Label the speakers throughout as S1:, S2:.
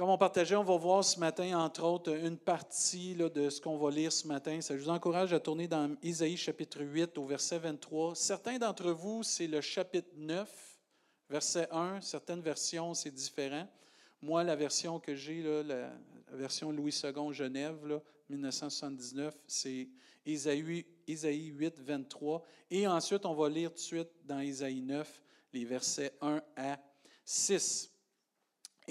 S1: comme on partageait, on va voir ce matin, entre autres, une partie de ce qu'on va lire ce matin. Je vous encourage à tourner dans Isaïe chapitre 8 au verset 23. Certains d'entre vous, c'est le chapitre 9, verset 1. Certaines versions, c'est différent. Moi, la version que j'ai, la, version Louis II Genève, là, 1979, c'est Isaïe 8, 23. Et ensuite, on va lire tout de suite dans Isaïe 9, les versets 1 à 6.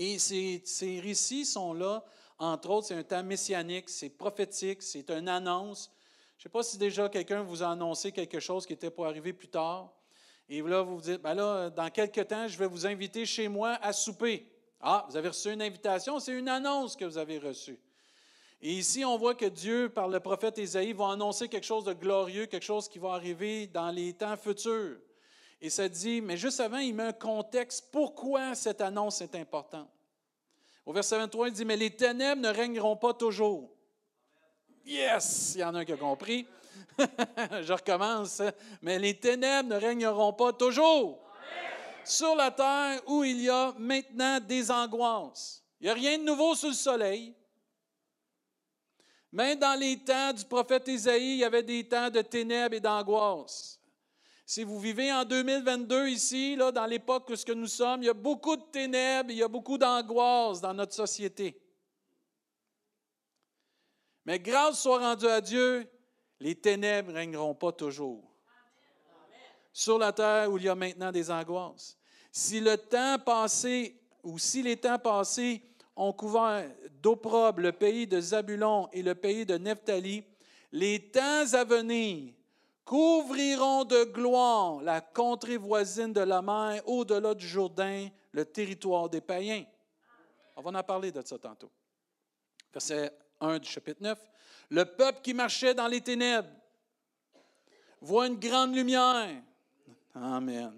S1: Et ces, récits sont là, entre autres, c'est un temps messianique, c'est prophétique, c'est une annonce. Je ne sais pas si déjà quelqu'un vous a annoncé quelque chose qui était pour arriver plus tard. Et là, vous vous dites, ben là, dans quelques temps, je vais vous inviter chez moi à souper. Ah, vous avez reçu une invitation, c'est une annonce que vous avez reçue. Et ici, on voit que Dieu, par le prophète Isaïe, va annoncer quelque chose de glorieux, quelque chose qui va arriver dans les temps futurs. Et ça dit, mais juste avant, il met un contexte pourquoi cette annonce est importante? Au verset 23, il dit, mais les ténèbres ne régneront pas toujours. Yes, il y en a un qui a compris. Je recommence. Mais les ténèbres ne régneront pas toujours sur la terre où il y a maintenant des angoisses. Il n'y a rien de nouveau sous le soleil. Même dans les temps du prophète Isaïe, il y avait des temps de ténèbres et d'angoisse. Si vous vivez en 2022 ici, là, dans l'époque où nous sommes, il y a beaucoup de ténèbres, il y a beaucoup d'angoisse dans notre société. Mais grâce soit rendue à Dieu, les ténèbres ne régneront pas toujours. Sur la terre où il y a maintenant des angoisses. Si le temps passé, ou si les temps passés ont couvert d'opprobre le pays de Zabulon et le pays de Nephtali, les temps à venir couvriront de gloire la contrée voisine de la mer, au-delà du Jourdain, le territoire des païens. On va en parler de ça tantôt. Verset 1 du chapitre 9. Le peuple qui marchait dans les ténèbres voit une grande lumière. Amen.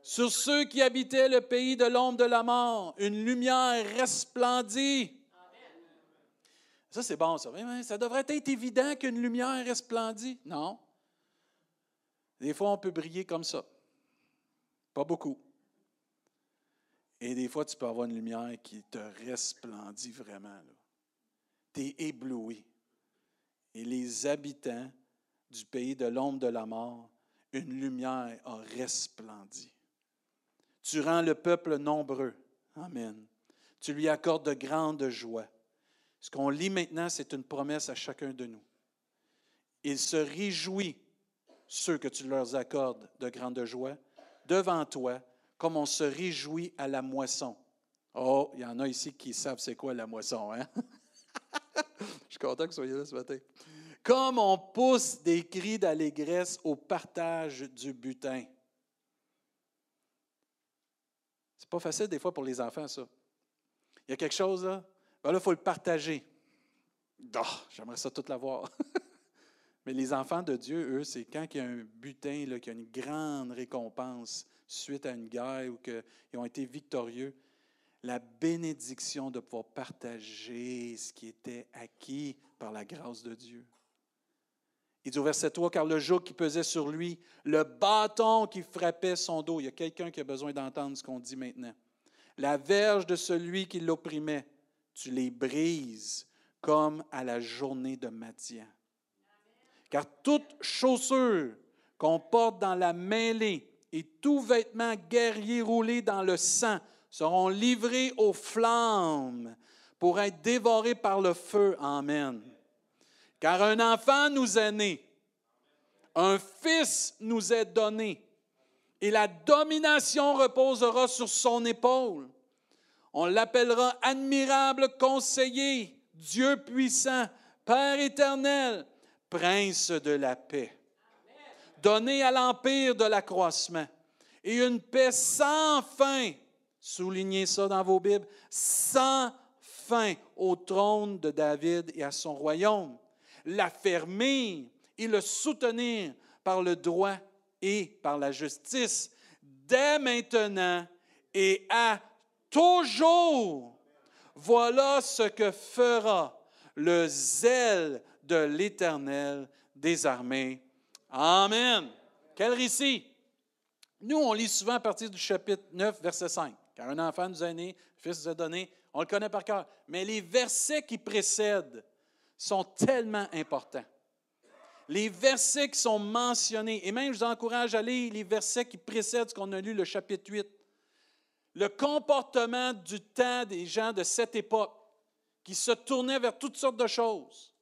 S1: Sur ceux qui habitaient le pays de l'ombre de la mort, une lumière resplendit. Ça, c'est bon, ça. Ça devrait être évident qu'une lumière resplendit. Non. Des fois, on peut briller comme ça. Pas beaucoup. Et des fois, tu peux avoir une lumière qui te resplendit vraiment. Tu es ébloui. Et les habitants du pays de l'ombre de la mort, une lumière a resplendi. Tu rends le peuple nombreux. Amen. Tu lui accordes de grandes joies. Ce qu'on lit maintenant, c'est une promesse à chacun de nous. Il se réjouit, ceux que tu leur accordes de grandes joies, devant toi, comme on se réjouit à la moisson. Oh, il y en a ici qui savent c'est quoi la moisson, hein? Je suis content que vous soyez là ce matin. Comme on pousse des cris d'allégresse au partage du butin. C'est pas facile des fois pour les enfants, ça. Il y a quelque chose là, ben là, il faut le partager. Oh, J'aimerais ça tout l'avoir. Mais les enfants de Dieu, eux, c'est quand il y a un butin, qu'il y a une grande récompense suite à une guerre ou qu'ils ont été victorieux, la bénédiction de pouvoir partager ce qui était acquis par la grâce de Dieu. Il dit au verset 3, car le joug qui pesait sur lui, le bâton qui frappait son dos, il y a quelqu'un qui a besoin d'entendre ce qu'on dit maintenant. La verge de celui qui l'opprimait, tu les brises comme à la journée de Madian. Car toute chaussure qu'on porte dans la mêlée et tout vêtement guerrier roulé dans le sang seront livrés aux flammes pour être dévorés par le feu. Amen. Car un enfant nous est né, un fils nous est donné, et la domination reposera sur son épaule. On l'appellera admirable conseiller, Dieu puissant, Père éternel, Prince de la paix. Donné à l'empire de l'accroissement. Et une paix sans fin, soulignez ça dans vos Bibles, sans fin au trône de David et à son royaume. L'affermir et le soutenir par le droit et par la justice, dès maintenant et à toujours. Voilà ce que fera le zèle de l'Éternel des armées. Amen. Quel récit! Nous, on lit souvent à partir du chapitre 9, verset 5. Car un enfant nous a né, un fils nous a donné, On le connaît par cœur. Mais les versets qui précèdent sont tellement importants. Les versets qui sont mentionnés, et même je vous encourage à lire les versets qui précèdent ce qu'on a lu, le chapitre 8. Le comportement du temps des gens de cette époque qui se tournaient vers toutes sortes de choses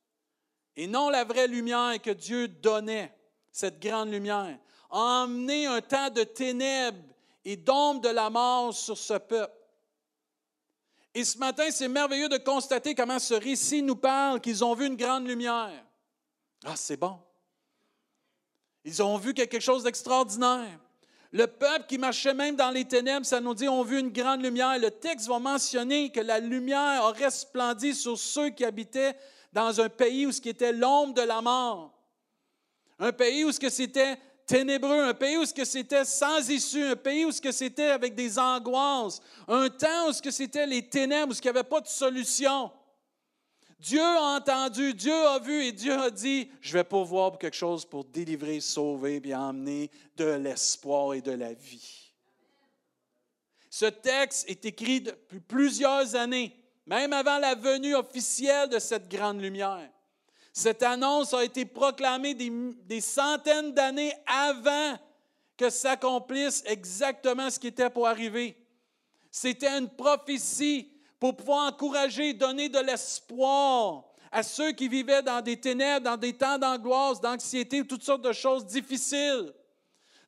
S1: et non la vraie lumière que Dieu donnait, cette grande lumière, a emmené un temps de ténèbres et d'ombre de la mort sur ce peuple. Et ce matin, c'est merveilleux de constater comment ce récit nous parle qu'ils ont vu une grande lumière. Ah, c'est bon. Ils ont vu quelque chose d'extraordinaire. Le peuple qui marchait même dans les ténèbres, ça nous dit, ont vu une grande lumière. Le texte va mentionner que la lumière a resplendi sur ceux qui habitaient dans un pays où ce qui était l'ombre de la mort. Un pays où ce que c'était ténébreux, un pays où ce que c'était sans issue, un pays où ce que c'était avec des angoisses, un temps où ce que c'était les ténèbres, où ce qu'il n'y avait pas de solution. Dieu a entendu, Dieu a vu et Dieu a dit, je vais pourvoir pour quelque chose pour délivrer, sauver et emmener de l'espoir et de la vie. Ce texte est écrit depuis plusieurs années, même avant la venue officielle de cette grande lumière. Cette annonce a été proclamée des, centaines d'années avant que s'accomplisse exactement ce qui était pour arriver. C'était une prophétie pour pouvoir encourager, donner de l'espoir à ceux qui vivaient dans des ténèbres, dans des temps d'angoisse, d'anxiété, toutes sortes de choses difficiles.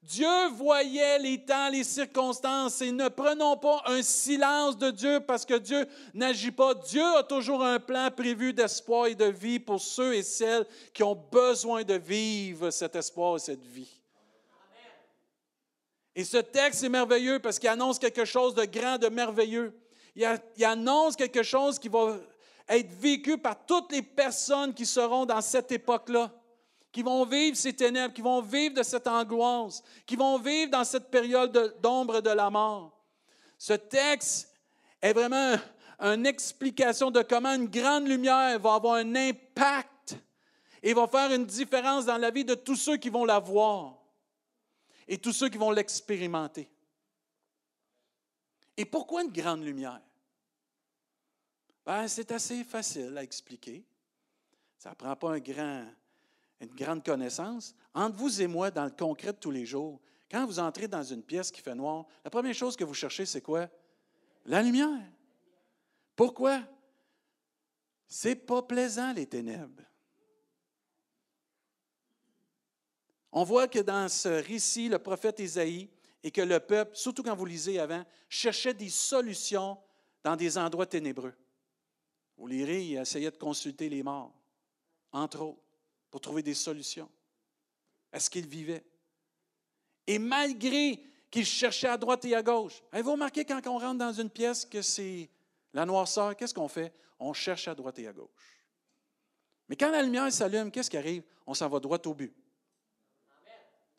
S1: Dieu voyait les temps, les circonstances et ne prenons pas un silence de Dieu parce que Dieu n'agit pas. Dieu a toujours un plan prévu d'espoir et de vie pour ceux et celles qui ont besoin de vivre cet espoir et cette vie. Et ce texte est merveilleux parce qu'il annonce quelque chose de grand, de merveilleux. Il, annonce quelque chose qui va être vécu par toutes les personnes qui seront dans cette époque-là qui vont vivre ces ténèbres, qui vont vivre de cette angoisse, qui vont vivre dans cette période d'ombre de la mort. Ce texte est vraiment une explication de comment une grande lumière va avoir un impact et va faire une différence dans la vie de tous ceux qui vont la voir et tous ceux qui vont l'expérimenter. Et pourquoi une grande lumière? Ben, c'est assez facile à expliquer. Ça ne prend pas un grand, une grande connaissance. Entre vous et moi, dans le concret de tous les jours, quand vous entrez dans une pièce qui fait noir, la première chose que vous cherchez, c'est quoi? La lumière. Pourquoi? C'est pas plaisant, les ténèbres. On voit que dans ce récit, le prophète Isaïe et que le peuple, surtout quand vous lisez avant, cherchait des solutions dans des endroits ténébreux. Vous lirez, il essayait de consulter les morts, entre autres pour trouver des solutions à ce qu'il vivait. Et malgré qu'il cherchait à droite et à gauche, avez-vous remarqué quand on rentre dans une pièce que c'est la noirceur, qu'est-ce qu'on fait? On cherche à droite et à gauche. Mais quand la lumière s'allume, qu'est-ce qui arrive? On s'en va droit au but.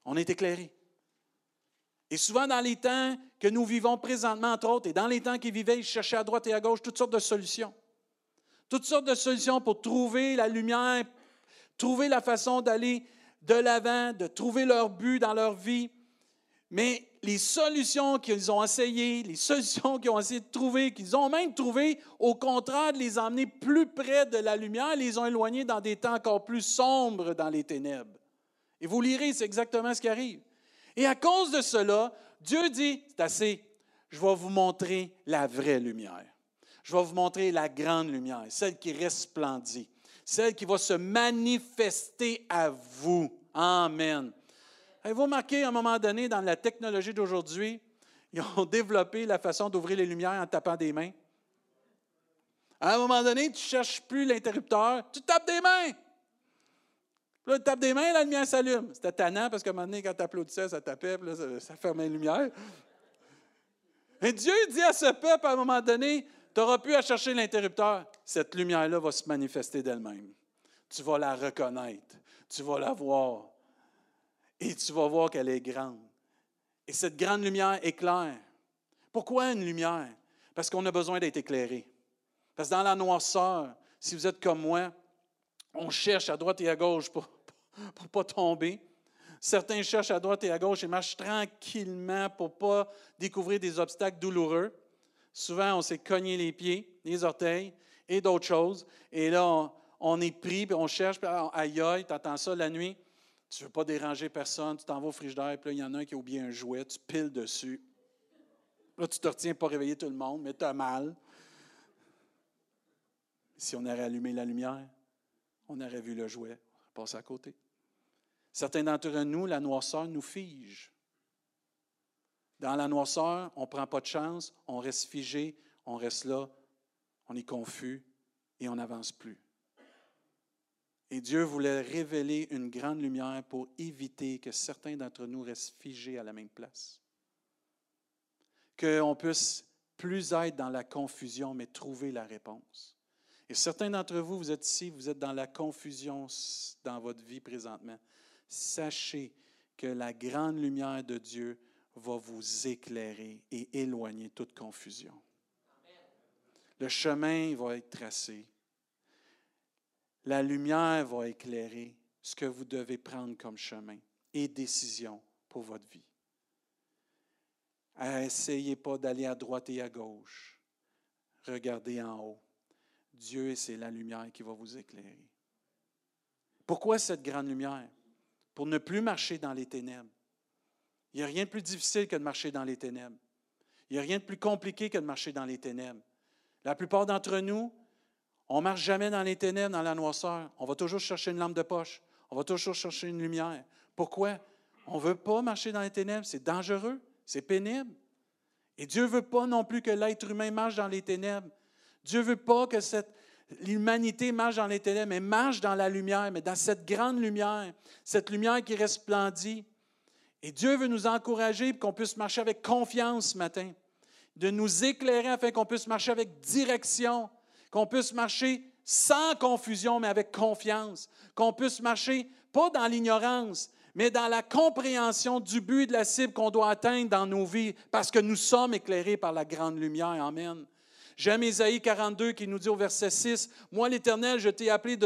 S1: On est éclairé. Et souvent, dans les temps que nous vivons présentement, entre autres, et dans les temps qu'ils vivaient, ils cherchaient à droite et à gauche toutes sortes de solutions. Toutes sortes de solutions pour trouver la lumière, trouver la façon d'aller de l'avant, de trouver leur but dans leur vie. Mais les solutions qu'ils ont essayées, les solutions qu'ils ont essayé de trouver, qu'ils ont même trouvé, au contraire de les emmener plus près de la lumière, les ont éloignés dans des temps encore plus sombres dans les ténèbres. Et vous lirez, c'est exactement ce qui arrive. Et à cause de cela, Dieu dit, c'est assez, je vais vous montrer la vraie lumière. Je vais vous montrer la grande lumière, celle qui resplendit celle qui va se manifester à vous. Amen. Avez-vous remarqué à un moment donné dans la technologie d'aujourd'hui, ils ont développé la façon d'ouvrir les lumières en tapant des mains? À un moment donné, tu ne cherches plus l'interrupteur, tu tapes des mains. Là, tu tapes des mains, la lumière s'allume. C'était tannant parce qu'à un moment donné, quand tu applaudissais, ça tapait, puis là, ça, fermait les lumières. Et Dieu dit à ce peuple à un moment donné, tu n'auras plus à chercher l'interrupteur. Cette lumière-là va se manifester d'elle-même. Tu vas la reconnaître. Tu vas la voir. Et tu vas voir qu'elle est grande. Et cette grande lumière éclaire. Pourquoi une lumière? Parce qu'on a besoin d'être éclairé. Parce que dans la noirceur, si vous êtes comme moi, on cherche à droite et à gauche pour ne pas tomber. Certains cherchent à droite et à gauche et marchent tranquillement pour ne pas découvrir des obstacles douloureux. Souvent, on s'est cogné les pieds. les orteils et d'autres choses. Et là, on, est pris, puis on cherche, puis ah, aïe aïe, tu attends ça la nuit. Tu ne veux pas déranger personne, tu t'en vas au frigidaire, puis là, il y en a un qui a oublié un jouet, tu piles dessus. Là, tu te retiens pas réveiller tout le monde, mais tu as mal. Si on avait allumé la lumière, on aurait vu le jouet passer à côté. Certains d'entre nous, la noirceur nous fige. Dans la noirceur, on ne prend pas de chance, on reste figé, on reste là, on est confus et on n'avance plus. Et Dieu voulait révéler une grande lumière pour éviter que certains d'entre nous restent figés à la même place. Qu'on puisse plus être dans la confusion, mais trouver la réponse. Et certains d'entre vous, vous êtes ici, vous êtes dans la confusion dans votre vie présentement. Sachez que la grande lumière de Dieu va vous éclairer et éloigner toute confusion. Le chemin va être tracé. La lumière va éclairer ce que vous devez prendre comme chemin et décision pour votre vie. Essayez pas d'aller à droite et à gauche. Regardez en haut. Dieu, c'est la lumière qui va vous éclairer. Pourquoi cette grande lumière? Pour ne plus marcher dans les ténèbres. Il n'y a rien de plus difficile que de marcher dans les ténèbres. Il n'y a rien de plus compliqué que de marcher dans les ténèbres. La plupart d'entre nous, on ne marche jamais dans les ténèbres, dans la noirceur. On va toujours chercher une lampe de poche. On va toujours chercher une lumière. Pourquoi? On ne veut pas marcher dans les ténèbres. C'est dangereux. C'est pénible. Et Dieu ne veut pas non plus que l'être humain marche dans les ténèbres. Dieu ne veut pas que l'humanité marche dans les ténèbres, mais marche dans la lumière, mais dans cette grande lumière, cette lumière qui resplendit. Et Dieu veut nous encourager pour qu'on puisse marcher avec confiance ce matin, de nous éclairer afin qu'on puisse marcher avec direction, qu'on puisse marcher sans confusion, mais avec confiance, qu'on puisse marcher pas dans l'ignorance, mais dans la compréhension du but de la cible qu'on doit atteindre dans nos vies, parce que nous sommes éclairés par la grande lumière. Amen. J'aime Isaïe 42 qui nous dit au verset 6, Moi l'Éternel, je t'ai appelé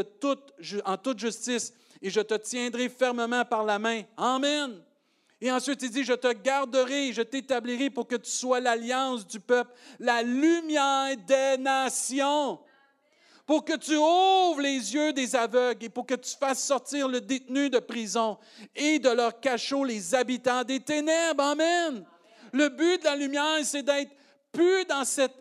S1: en toute justice et je te tiendrai fermement par la main. Amen. Et ensuite, il dit, je te garderai, je t'établirai pour que tu sois l'alliance du peuple, la lumière des nations, pour que tu ouvres les yeux des aveugles et pour que tu fasses sortir le détenu de prison et de leur cachot les habitants des ténèbres. Amen. Le but de la lumière, c'est d'être plus dans cette,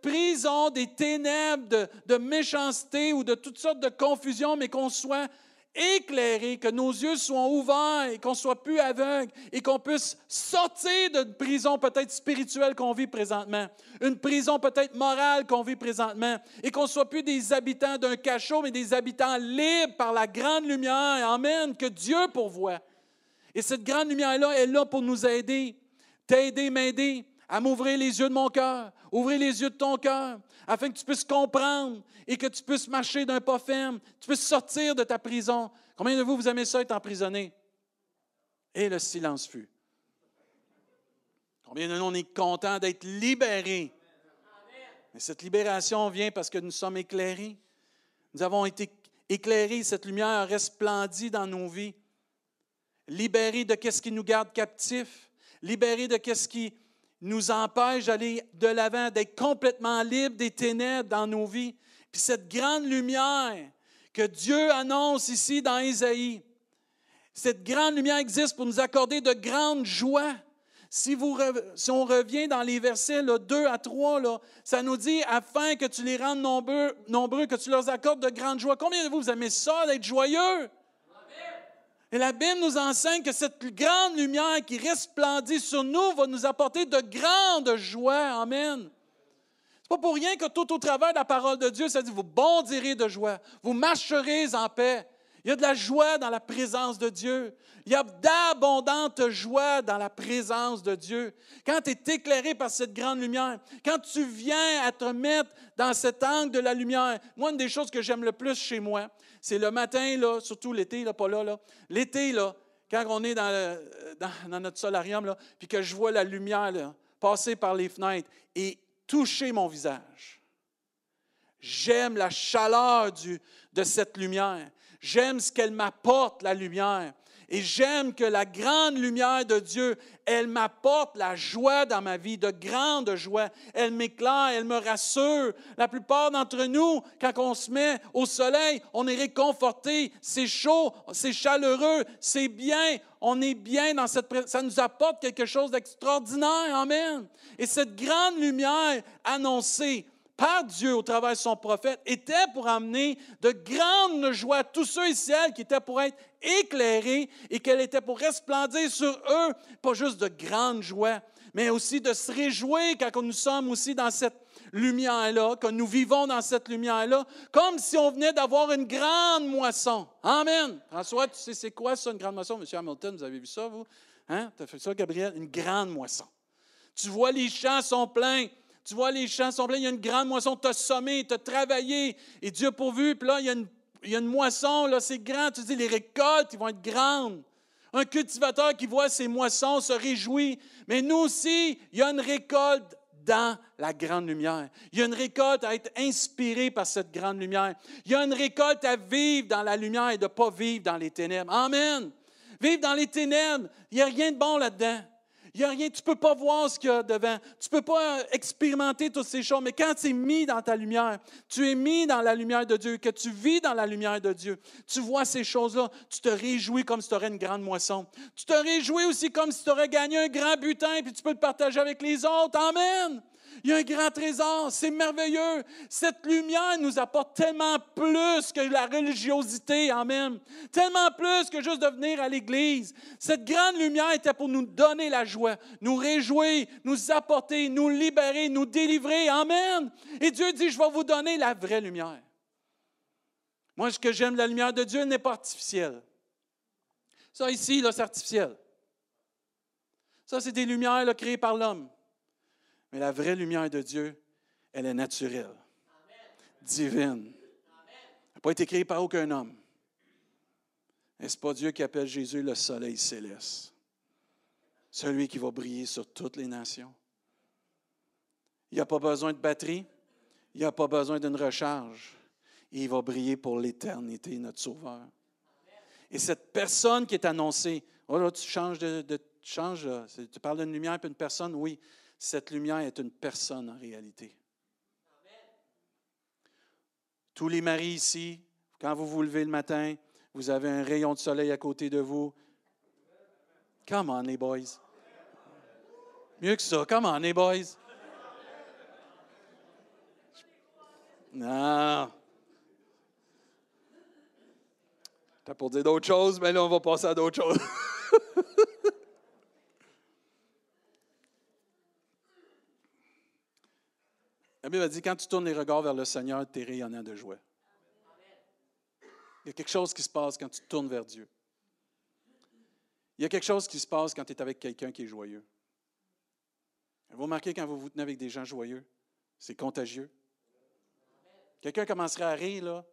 S1: prison des ténèbres, de, de méchanceté ou de toutes sortes de confusion, mais qu'on soit éclairés, que nos yeux soient ouverts et qu'on soit plus aveugles et qu'on puisse sortir d'une prison peut-être spirituelle qu'on vit présentement, une prison peut-être morale qu'on vit présentement et qu'on soit plus des habitants d'un cachot, mais des habitants libres par la grande lumière, amen, que Dieu pourvoit. Et cette grande lumière-là est là pour nous aider, t'aider, m'aider à m'ouvrir les yeux de mon cœur, ouvrir les yeux de ton cœur, afin que tu puisses comprendre et que tu puisses marcher d'un pas ferme, tu puisses sortir de ta prison. Combien de vous, vous aimez ça être emprisonné? Et le silence fut. Combien de nous, on est content d'être libérés? Mais cette libération vient parce que nous sommes éclairés. Nous avons été éclairés, cette lumière a resplendi dans nos vies. Libérés de ce qui nous garde captifs, libérés de ce qui nous empêche d'aller de l'avant, d'être complètement libre des ténèbres dans nos vies. Puis cette grande lumière que Dieu annonce ici dans Isaïe, cette grande lumière existe pour nous accorder de grandes joies. Si, vous, si on revient dans les versets 2 à 3, là, ça nous dit afin que tu les rendes nombreux, nombreux, que tu leur accordes de grandes joies. Combien de vous, vous aimez ça, d'être joyeux? Et la Bible nous enseigne que cette grande lumière qui resplendit sur nous va nous apporter de grandes joies. Amen. Ce n'est pas pour rien que tout au travers de la parole de Dieu, ça dit, vous bondirez de joie, vous marcherez en paix. Il y a de la joie dans la présence de Dieu. Il y a d'abondante joie dans la présence de Dieu. Quand tu es éclairé par cette grande lumière, quand tu viens à te mettre dans cet angle de la lumière, moi, une des choses que j'aime le plus chez moi, c'est le matin, là, surtout l'été, là, pas là, l'été, là, quand on est dans, notre solarium, là, puis que je vois la lumière passer par les fenêtres et toucher mon visage. J'aime la chaleur de cette lumière. J'aime ce qu'elle m'apporte, la lumière. Et j'aime que la grande lumière de Dieu, elle m'apporte la joie dans ma vie, de grande joie. Elle m'éclaire, elle me rassure. La plupart d'entre nous, quand on se met au soleil, on est réconforté. C'est chaud, c'est chaleureux, c'est bien. On est bien dans cette... Ça nous apporte quelque chose d'extraordinaire. Amen. Et cette grande lumière annoncée, par Dieu au travers de son prophète était pour amener de grandes joies à tous ceux et celles qui étaient pour être éclairés et qu'elle était pour resplendir sur eux, pas juste de grandes joies, mais aussi de se réjouir quand nous sommes aussi dans cette lumière-là, quand nous vivons dans cette lumière-là, comme si on venait d'avoir une grande moisson. Amen. François, tu sais c'est quoi ça, une grande moisson? Monsieur Hamilton, vous avez vu ça, vous? Hein? Tu as fait ça, Gabriel? Une grande moisson. Tu vois, les champs sont pleins. Tu vois, les champs sont pleins, il y a une grande moisson, tu as sommé, tu as travaillé, et Dieu a pourvu, puis là, il y a une, il y a une moisson, là, c'est grand, tu dis, les récoltes, ils vont être grandes. Un cultivateur qui voit ses moissons se réjouit, mais nous aussi, il y a une récolte dans la grande lumière. Il y a une récolte à être inspiré par cette grande lumière. Il y a une récolte à vivre dans la lumière et de ne pas vivre dans les ténèbres. Amen. Vivre dans les ténèbres, il n'y a rien de bon là-dedans. Il n'y a rien, tu ne peux pas voir ce qu'il y a devant. Tu ne peux pas expérimenter toutes ces choses. Mais quand tu es mis dans ta lumière, tu es mis dans la lumière de Dieu, que tu vis dans la lumière de Dieu, tu vois ces choses-là, tu te réjouis comme si tu aurais une grande moisson. Tu te réjouis aussi comme si tu aurais gagné un grand butin, puis tu peux le partager avec les autres. Amen. Il y a un grand trésor, c'est merveilleux. Cette lumière nous apporte tellement plus que la religiosité, amen. Tellement plus que juste de venir à l'Église. Cette grande lumière était pour nous donner la joie, nous réjouir, nous apporter, nous libérer, nous délivrer, amen. Et Dieu dit, je vais vous donner la vraie lumière. Moi, ce que j'aime la lumière de Dieu n'est pas artificielle. Ça ici, là, c'est artificiel. Ça, c'est des lumières créées par l'homme. Mais la vraie lumière de Dieu, elle est naturelle, divine. Elle n'a pas été créée par aucun homme. Et ce n'est pas Dieu qui appelle Jésus le soleil céleste, celui qui va briller sur toutes les nations. Il n'a pas besoin de batterie, il n'a pas besoin d'une recharge. il va briller pour l'éternité, notre Sauveur. Et cette personne qui est annoncée, oh là, tu changes de, tu changes, tu parles d'une lumière et une personne, oui, cette lumière est une personne en réalité. Tous les maris ici, quand vous vous levez le matin, vous avez un rayon de soleil à côté de vous. Come on, les boys. Mieux que ça. Come on, les boys. Non. T'as pour dire d'autres choses, mais là, on va passer à d'autres choses. Bible dit quand tu tournes les regards vers le Seigneur, tu es rayonnant de joie. Il y a quelque chose qui se passe quand tu tournes vers Dieu. Il y a quelque chose qui se passe quand tu es avec quelqu'un qui est joyeux. Vous remarquez quand vous vous tenez avec des gens joyeux, c'est contagieux. Quelqu'un commencerait à rire, là.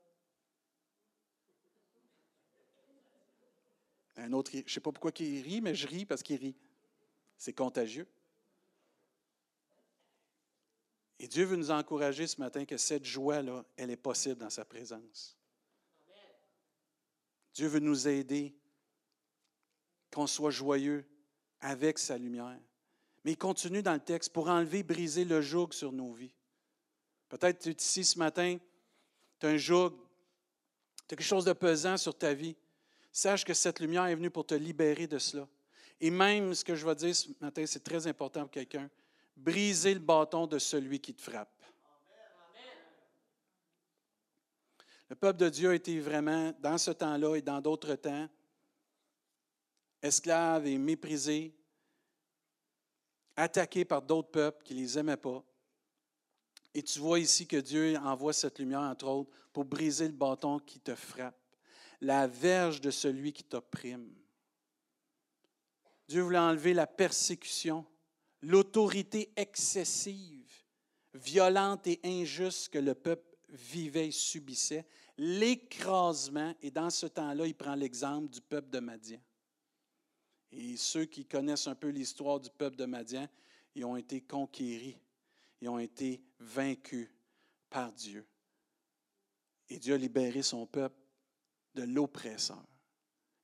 S1: Un autre, je ne sais pas pourquoi il rit, mais je ris parce qu'il rit. C'est contagieux. Et Dieu veut nous encourager ce matin que cette joie-là, elle est possible dans sa présence. Dieu veut nous aider, qu'on soit joyeux avec sa lumière. Mais il continue dans le texte pour enlever, briser le joug sur nos vies. Peut-être tu es ici ce matin, tu as un joug, tu as quelque chose de pesant sur ta vie. Sache que cette lumière est venue pour te libérer de cela. Et même ce que je vais dire ce matin, c'est très important pour quelqu'un briser le bâton de celui qui te frappe. Le peuple de Dieu a été vraiment, dans ce temps-là et dans d'autres temps, esclave et méprisé, attaqué par d'autres peuples qui ne les aimaient pas. Et tu vois ici que Dieu envoie cette lumière, entre autres, pour briser le bâton qui te frappe, la verge de celui qui t'opprime. Dieu voulait enlever la persécution l'autorité excessive, violente et injuste que le peuple vivait et subissait, l'écrasement, et dans ce temps-là, il prend l'exemple du peuple de Madian. Et ceux qui connaissent un peu l'histoire du peuple de Madian, ils ont été conquéris, ils ont été vaincus par Dieu. Et Dieu a libéré son peuple de l'oppresseur.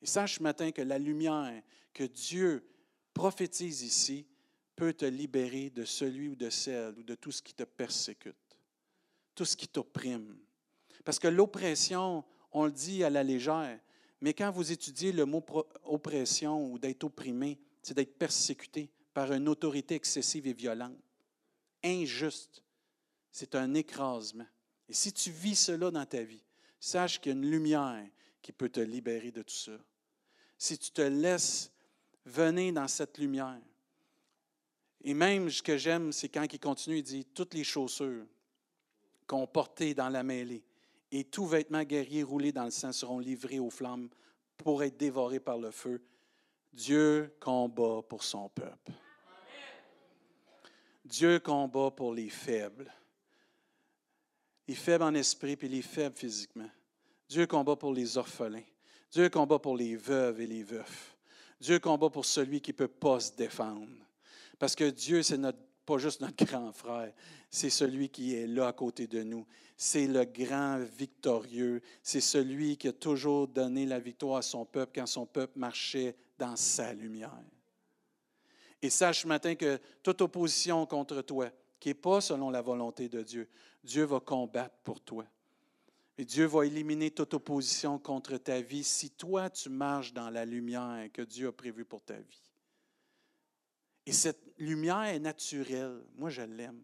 S1: Et sache ce matin que la lumière que Dieu prophétise ici peut te libérer de celui ou de celle ou de tout ce qui te persécute, tout ce qui t'opprime. Parce que l'oppression, on le dit à la légère, mais quand vous étudiez le mot oppression ou d'être opprimé, c'est d'être persécuté par une autorité excessive et violente, injuste. C'est un écrasement. Et si tu vis cela dans ta vie, sache qu'il y a une lumière qui peut te libérer de tout ça. Si tu te laisses venir dans cette lumière, et même ce que j'aime, c'est quand il continue, il dit Toutes les chaussures qu'on portait dans la mêlée et tout vêtement guerrier roulé dans le sang seront livrés aux flammes pour être dévorés par le feu. Dieu combat pour son peuple. Dieu combat pour les faibles. Les faibles en esprit puis les faibles physiquement. Dieu combat pour les orphelins. Dieu combat pour les veuves et les veufs. Dieu combat pour celui qui ne peut pas se défendre. Parce que Dieu, c'est notre, pas juste notre grand frère, c'est celui qui est là à côté de nous. C'est le grand victorieux. C'est celui qui a toujours donné la victoire à son peuple quand son peuple marchait dans sa lumière. Et sache ce matin que toute opposition contre toi, qui n'est pas selon la volonté de Dieu, Dieu va combattre pour toi. Et Dieu va éliminer toute opposition contre ta vie si toi tu marches dans la lumière que Dieu a prévue pour ta vie. Et cette lumière est naturelle. Moi, je l'aime.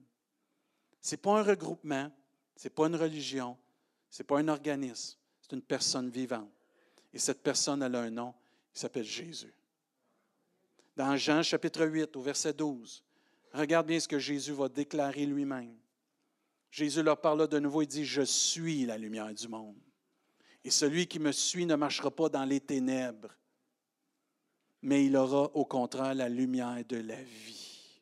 S1: Ce n'est pas un regroupement, ce n'est pas une religion, ce n'est pas un organisme, c'est une personne vivante. Et cette personne, a un nom, il s'appelle Jésus. Dans Jean chapitre 8, au verset 12, regarde bien ce que Jésus va déclarer lui-même. Jésus leur parle de nouveau, il dit, Je suis la lumière du monde. Et celui qui me suit ne marchera pas dans les ténèbres, mais il aura au contraire la lumière de la vie.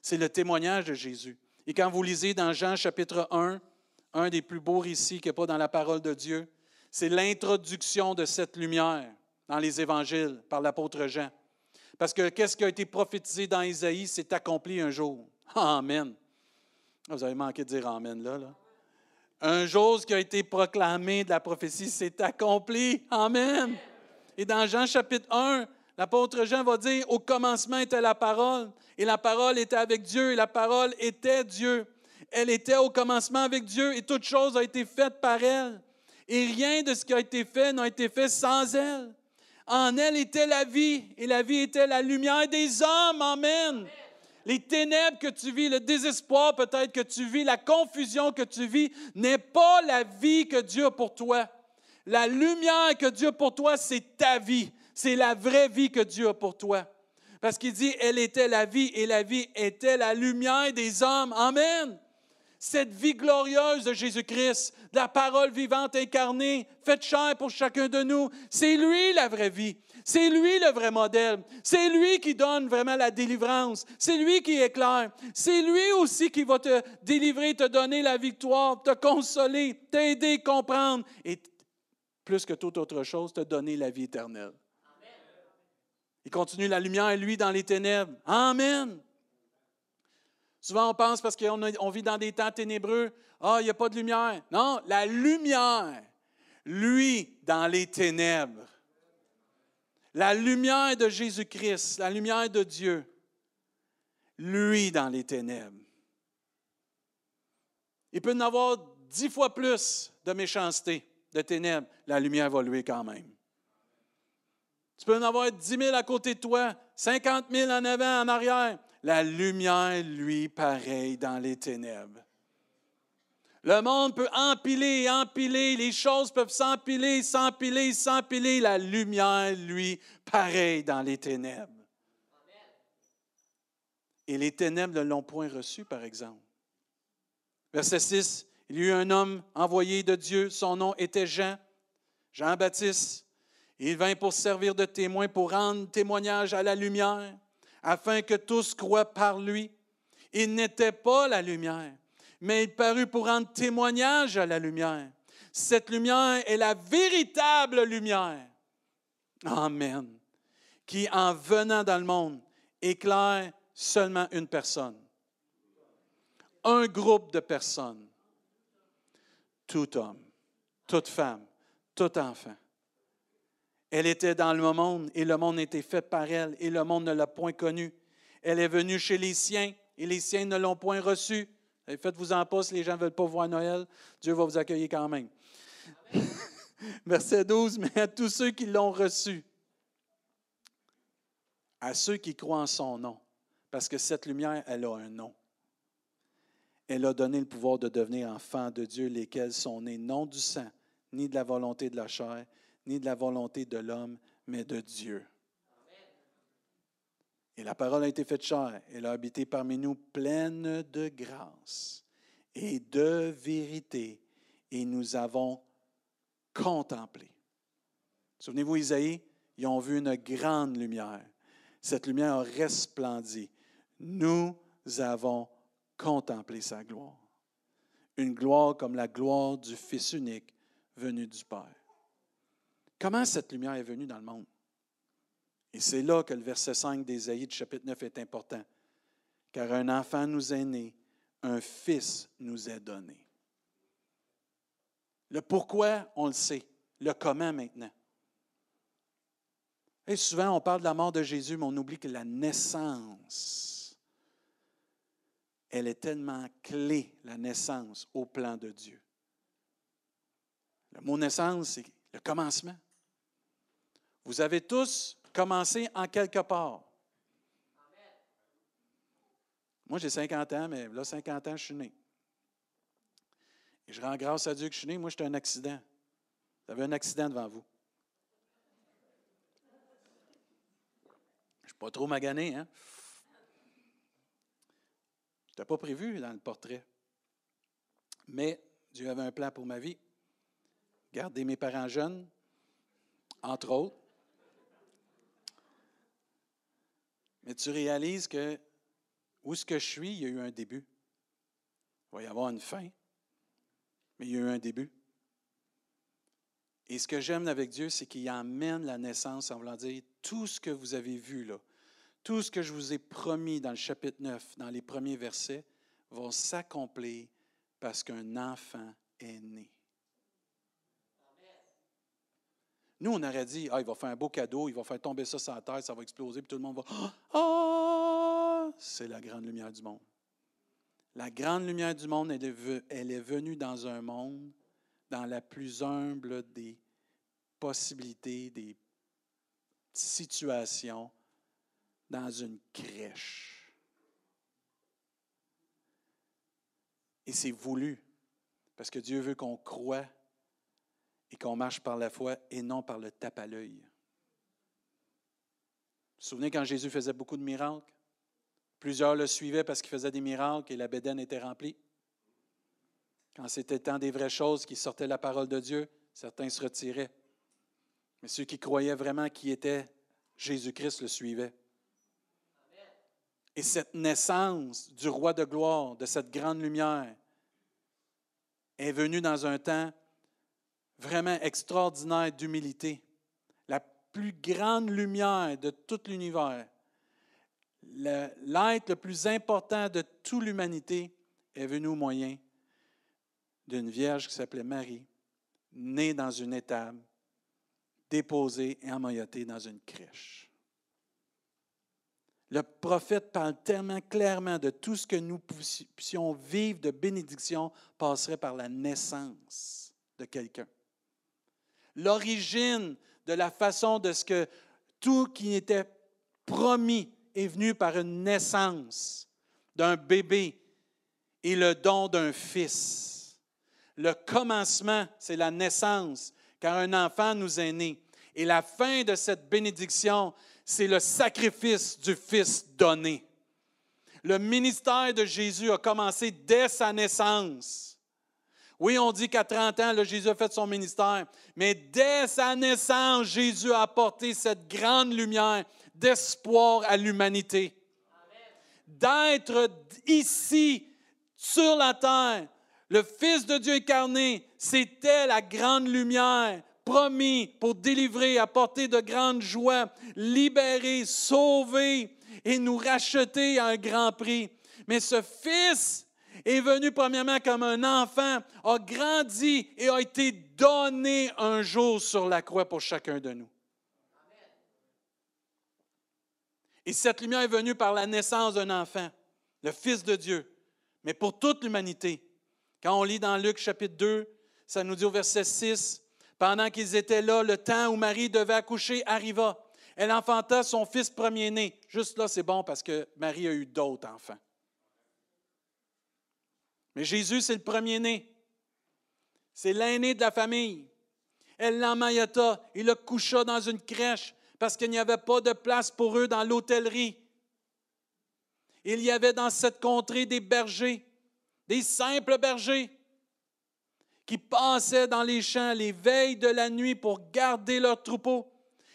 S1: C'est le témoignage de Jésus. Et quand vous lisez dans Jean chapitre 1, un des plus beaux récits n'y a pas dans la parole de Dieu, c'est l'introduction de cette lumière dans les évangiles par l'apôtre Jean. Parce que qu'est-ce qui a été prophétisé dans Isaïe s'est accompli un jour. Amen. Vous avez manqué de dire Amen là. là. Un jour, ce qui a été proclamé de la prophétie s'est accompli. Amen. Et dans Jean chapitre 1, l'apôtre Jean va dire, au commencement était la parole, et la parole était avec Dieu, et la parole était Dieu. Elle était au commencement avec Dieu, et toute chose a été faite par elle. Et rien de ce qui a été fait n'a été fait sans elle. En elle était la vie, et la vie était la lumière des hommes. Amen. Les ténèbres que tu vis, le désespoir peut-être que tu vis, la confusion que tu vis, n'est pas la vie que Dieu a pour toi. La lumière que Dieu a pour toi, c'est ta vie. C'est la vraie vie que Dieu a pour toi. Parce qu'il dit, elle était la vie et la vie était la lumière des hommes. Amen. Cette vie glorieuse de Jésus-Christ, de la parole vivante incarnée, faite chair pour chacun de nous, c'est lui la vraie vie. C'est lui le vrai modèle. C'est lui qui donne vraiment la délivrance. C'est lui qui éclaire. C'est lui aussi qui va te délivrer, te donner la victoire, te consoler, t'aider, comprendre et plus que toute autre chose, te donner la vie éternelle. Il continue, la lumière lui dans les ténèbres. Amen. Souvent, on pense parce qu'on vit dans des temps ténébreux, ah, il n'y a pas de lumière. Non, la lumière, lui, dans les ténèbres. La lumière de Jésus-Christ, la lumière de Dieu, lui dans les ténèbres. Il peut en avoir dix fois plus de méchanceté de ténèbres, la lumière va quand même. Tu peux en avoir 10 000 à côté de toi, 50 000 en avant, en arrière. La lumière, lui, pareil dans les ténèbres. Le monde peut empiler, empiler, les choses peuvent s'empiler, s'empiler, s'empiler. La lumière, lui, pareil dans les ténèbres. Et les ténèbres ne l'ont point reçu, par exemple. Verset 6, il y eut un homme envoyé de Dieu, son nom était Jean, Jean-Baptiste. Il vint pour servir de témoin, pour rendre témoignage à la lumière, afin que tous croient par lui. Il n'était pas la lumière, mais il parut pour rendre témoignage à la lumière. Cette lumière est la véritable lumière. Amen. Qui, en venant dans le monde, éclaire seulement une personne. Un groupe de personnes tout homme, toute femme, tout enfant. Elle était dans le monde et le monde était fait par elle et le monde ne l'a point connue. Elle est venue chez les siens et les siens ne l'ont point reçue. Faites-vous en pas les gens ne veulent pas voir Noël. Dieu va vous accueillir quand même. Verset 12, mais à tous ceux qui l'ont reçu, à ceux qui croient en son nom, parce que cette lumière, elle a un nom. Elle a donné le pouvoir de devenir enfants de Dieu, lesquels sont nés non du sang, ni de la volonté de la chair, ni de la volonté de l'homme, mais de Dieu. Et la parole a été faite chair. Elle a habité parmi nous pleine de grâce et de vérité. Et nous avons contemplé. Souvenez-vous, Isaïe, ils ont vu une grande lumière. Cette lumière a resplendi. Nous avons contemplé sa gloire. Une gloire comme la gloire du Fils unique venu du Père. Comment cette lumière est venue dans le monde? Et c'est là que le verset 5 d'Ésaïe du chapitre 9 est important. Car un enfant nous est né, un fils nous est donné. Le pourquoi, on le sait. Le comment maintenant. Et souvent, on parle de la mort de Jésus, mais on oublie que la naissance, elle est tellement clé, la naissance, au plan de Dieu. Le mot naissance, c'est le commencement. Vous avez tous commencer en quelque part. Moi, j'ai 50 ans, mais là, 50 ans, je suis né. Et je rends grâce à Dieu que je suis né. Moi, j'étais un accident. Vous avez un accident devant vous. Je ne suis pas trop magané, hein? N'étais pas prévu dans le portrait. Mais Dieu avait un plan pour ma vie. Garder mes parents jeunes, entre autres. Mais tu réalises que où ce que je suis, il y a eu un début. Il va y avoir une fin, mais il y a eu un début. Et ce que j'aime avec Dieu, c'est qu'il emmène la naissance en voulant dire tout ce que vous avez vu là, tout ce que je vous ai promis dans le chapitre 9, dans les premiers versets, va s'accomplir parce qu'un enfant est né. Nous, on aurait dit, ah, il va faire un beau cadeau, il va faire tomber ça sur la terre, ça va exploser, puis tout le monde va, ah, c'est la grande lumière du monde. La grande lumière du monde, elle est, elle est venue dans un monde, dans la plus humble des possibilités, des situations, dans une crèche. Et c'est voulu, parce que Dieu veut qu'on croie et qu'on marche par la foi et non par le tape à l'œil. Vous vous souvenez quand Jésus faisait beaucoup de miracles? Plusieurs le suivaient parce qu'il faisait des miracles et la bédaine était remplie. Quand c'était temps des vraies choses qui sortaient la parole de Dieu, certains se retiraient. Mais ceux qui croyaient vraiment qui était Jésus-Christ le suivaient. Et cette naissance du roi de gloire, de cette grande lumière, est venue dans un temps vraiment extraordinaire d'humilité, la plus grande lumière de tout l'univers, l'être le plus important de toute l'humanité est venu au moyen d'une vierge qui s'appelait Marie, née dans une étable, déposée et emmaillotée dans une crèche. Le prophète parle tellement clairement de tout ce que nous puissions vivre de bénédiction passerait par la naissance de quelqu'un l'origine de la façon de ce que tout qui était promis est venu par une naissance d'un bébé et le don d'un fils. Le commencement, c'est la naissance, car un enfant nous est né. Et la fin de cette bénédiction, c'est le sacrifice du Fils donné. Le ministère de Jésus a commencé dès sa naissance. Oui, on dit qu'à 30 ans, Jésus a fait son ministère, mais dès sa naissance, Jésus a apporté cette grande lumière d'espoir à l'humanité. D'être ici, sur la terre, le Fils de Dieu incarné, c'était la grande lumière promis pour délivrer, apporter de grandes joies, libérer, sauver et nous racheter à un grand prix. Mais ce Fils est venu premièrement comme un enfant, a grandi et a été donné un jour sur la croix pour chacun de nous. Et cette lumière est venue par la naissance d'un enfant, le Fils de Dieu, mais pour toute l'humanité. Quand on lit dans Luc chapitre 2, ça nous dit au verset 6, pendant qu'ils étaient là, le temps où Marie devait accoucher arriva. Elle enfanta son fils premier-né. Juste là, c'est bon parce que Marie a eu d'autres enfants. Mais Jésus, c'est le premier-né. C'est l'aîné de la famille. Elle l'emmaillota et le coucha dans une crèche parce qu'il n'y avait pas de place pour eux dans l'hôtellerie. Il y avait dans cette contrée des bergers, des simples bergers, qui passaient dans les champs les veilles de la nuit pour garder leurs troupeaux.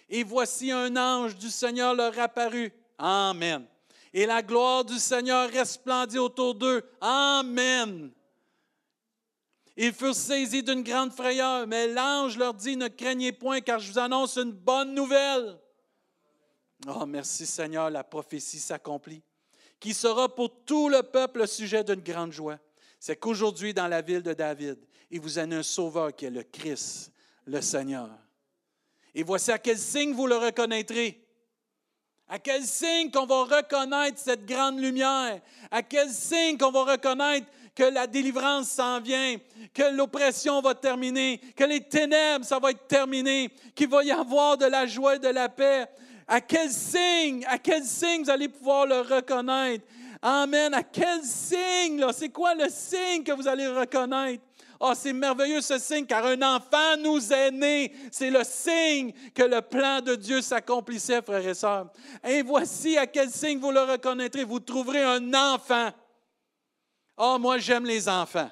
S1: Et voici un ange du Seigneur leur apparut. Amen. Et la gloire du Seigneur resplendit autour d'eux. Amen. Ils furent saisis d'une grande frayeur, mais l'ange leur dit, ne craignez point, car je vous annonce une bonne nouvelle. Oh, merci Seigneur, la prophétie s'accomplit, qui sera pour tout le peuple le sujet d'une grande joie. C'est qu'aujourd'hui, dans la ville de David, il vous a un sauveur qui est le Christ, le Seigneur. Et voici à quel signe vous le reconnaîtrez. À quel signe qu'on va reconnaître cette grande lumière? À quel signe qu'on va reconnaître que la délivrance s'en vient, que l'oppression va terminer, que les ténèbres, ça va être terminé, qu'il va y avoir de la joie et de la paix? À quel signe, à quel signe vous allez pouvoir le reconnaître? Amen. À quel signe? C'est quoi le signe que vous allez reconnaître? Oh, c'est merveilleux ce signe, car un enfant nous est né. C'est le signe que le plan de Dieu s'accomplissait, frères et sœurs. Et voici à quel signe vous le reconnaîtrez. Vous trouverez un enfant. Oh, moi, j'aime les enfants.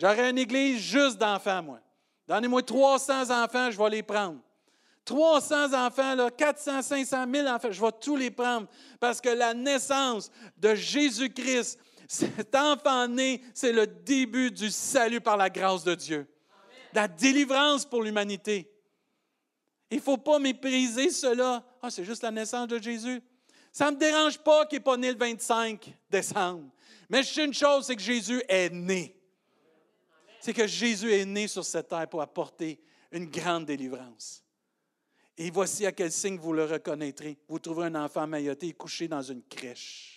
S1: J'aurais une église juste d'enfants, moi. Donnez-moi 300 enfants, je vais les prendre. 300 enfants, là, 400, 500 000 enfants, je vais tous les prendre. Parce que la naissance de Jésus-Christ, cet enfant né, c'est le début du salut par la grâce de Dieu. La délivrance pour l'humanité. Il ne faut pas mépriser cela. Ah, c'est juste la naissance de Jésus. Ça ne me dérange pas qu'il n'est pas né le 25 décembre. Mais je sais une chose, c'est que Jésus est né. C'est que Jésus est né sur cette terre pour apporter une grande délivrance. Et voici à quel signe vous le reconnaîtrez. Vous trouverez un enfant mailloté couché dans une crèche.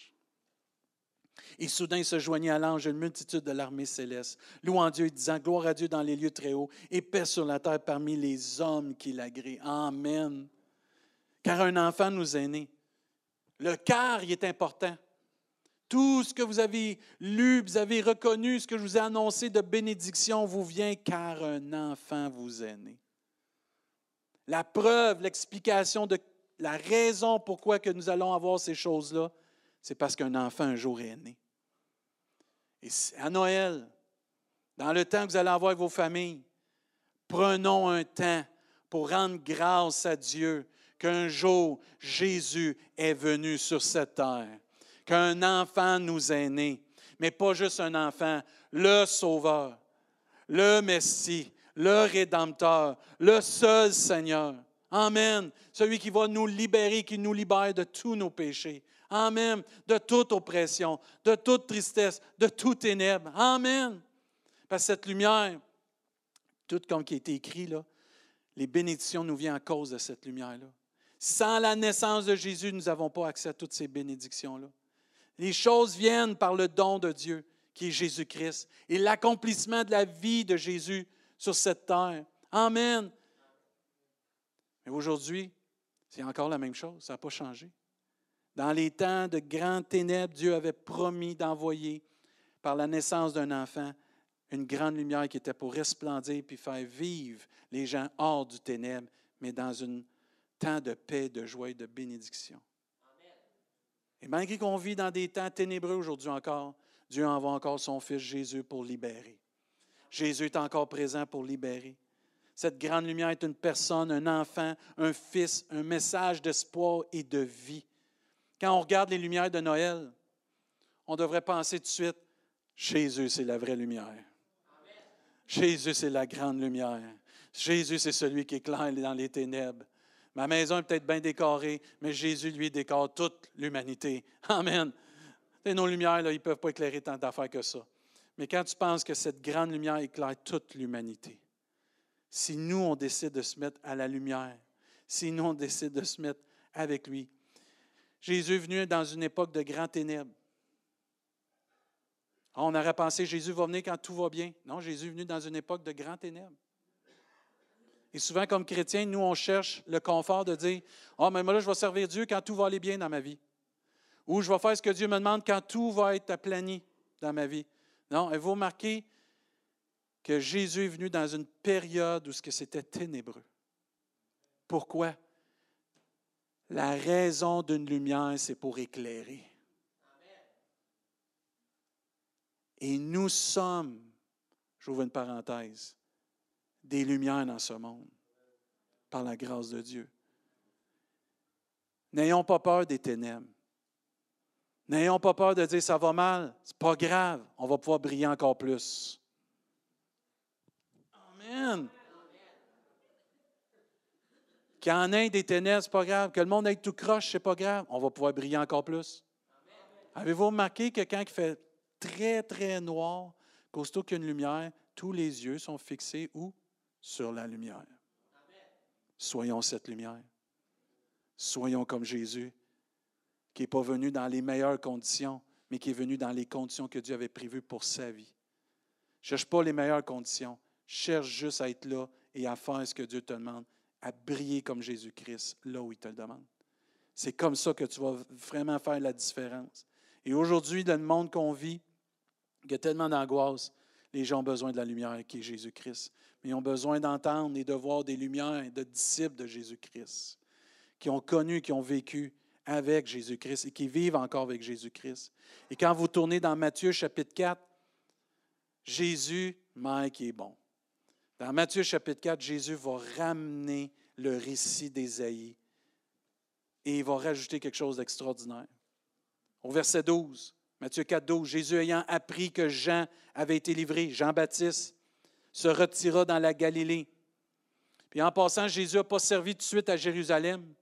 S1: Et soudain se joignit à l'ange une multitude de l'armée céleste, louant Dieu disant Gloire à Dieu dans les lieux très hauts et paix sur la terre parmi les hommes qui l'agréent. Amen. Car un enfant nous est né. Le cœur, il est important. Tout ce que vous avez lu, vous avez reconnu, ce que je vous ai annoncé de bénédiction vous vient car un enfant vous est né. La preuve, l'explication de la raison pourquoi que nous allons avoir ces choses-là, c'est parce qu'un enfant un jour est né. À Noël, dans le temps que vous allez avoir avec vos familles, prenons un temps pour rendre grâce à Dieu qu'un jour Jésus est venu sur cette terre, qu'un enfant nous est né, mais pas juste un enfant, le Sauveur, le Messie, le Rédempteur, le seul Seigneur. Amen. Celui qui va nous libérer, qui nous libère de tous nos péchés. Amen. De toute oppression, de toute tristesse, de toute ténèbre. Amen. Parce que cette lumière, tout comme qui a été écrit, là, les bénédictions nous viennent à cause de cette lumière-là. Sans la naissance de Jésus, nous n'avons pas accès à toutes ces bénédictions-là. Les choses viennent par le don de Dieu, qui est Jésus-Christ, et l'accomplissement de la vie de Jésus sur cette terre. Amen. Mais aujourd'hui, c'est encore la même chose, ça n'a pas changé. Dans les temps de grandes ténèbres, Dieu avait promis d'envoyer, par la naissance d'un enfant, une grande lumière qui était pour resplendir puis faire vivre les gens hors du ténèbre, mais dans un temps de paix, de joie et de bénédiction. Et malgré qu'on vit dans des temps ténébreux aujourd'hui encore, Dieu envoie encore son Fils Jésus pour libérer. Jésus est encore présent pour libérer. Cette grande lumière est une personne, un enfant, un fils, un message d'espoir et de vie. Quand on regarde les lumières de Noël, on devrait penser tout de suite, Jésus, c'est la vraie lumière. Jésus, c'est la grande lumière. Jésus, c'est celui qui éclaire dans les ténèbres. Ma maison est peut-être bien décorée, mais Jésus, lui, décore toute l'humanité. Amen. Et nos lumières, ils ne peuvent pas éclairer tant d'affaires que ça. Mais quand tu penses que cette grande lumière éclaire toute l'humanité, si nous, on décide de se mettre à la lumière, si nous, on décide de se mettre avec lui, Jésus est venu dans une époque de grands ténèbres. On aurait pensé Jésus va venir quand tout va bien. Non, Jésus est venu dans une époque de grands ténèbres. Et souvent, comme chrétiens, nous, on cherche le confort de dire Ah, oh, mais moi, là, je vais servir Dieu quand tout va aller bien dans ma vie. Ou je vais faire ce que Dieu me demande quand tout va être aplani dans ma vie. Non, et vous remarquez que Jésus est venu dans une période où c'était ténébreux? Pourquoi? La raison d'une lumière, c'est pour éclairer. Et nous sommes, j'ouvre une parenthèse, des lumières dans ce monde, par la grâce de Dieu. N'ayons pas peur des ténèbres. N'ayons pas peur de dire ça va mal, c'est pas grave, on va pouvoir briller encore plus. Amen. Qu'il y en ait des ténèbres, c'est pas grave. Que le monde ait tout croche, c'est pas grave. On va pouvoir briller encore plus. Avez-vous remarqué que quand il fait très, très noir, qu'aussitôt qu'il y une lumière, tous les yeux sont fixés où? Sur la lumière. Soyons cette lumière. Soyons comme Jésus, qui n'est pas venu dans les meilleures conditions, mais qui est venu dans les conditions que Dieu avait prévues pour sa vie. Cherche pas les meilleures conditions. Cherche juste à être là et à faire ce que Dieu te demande à briller comme Jésus-Christ là où il te le demande. C'est comme ça que tu vas vraiment faire la différence. Et aujourd'hui, dans le monde qu'on vit, il y a tellement d'angoisse, les gens ont besoin de la lumière qui est Jésus-Christ. Mais ils ont besoin d'entendre et de voir des lumières de disciples de Jésus-Christ, qui ont connu, qui ont vécu avec Jésus-Christ et qui vivent encore avec Jésus-Christ. Et quand vous tournez dans Matthieu chapitre 4, Jésus, Mike, est bon. Dans Matthieu chapitre 4, Jésus va ramener le récit d'Ésaïe et il va rajouter quelque chose d'extraordinaire. Au verset 12, Matthieu 4, 12, Jésus ayant appris que Jean avait été livré, Jean-Baptiste, se retira dans la Galilée. Puis en passant, Jésus n'a pas servi de suite à Jérusalem.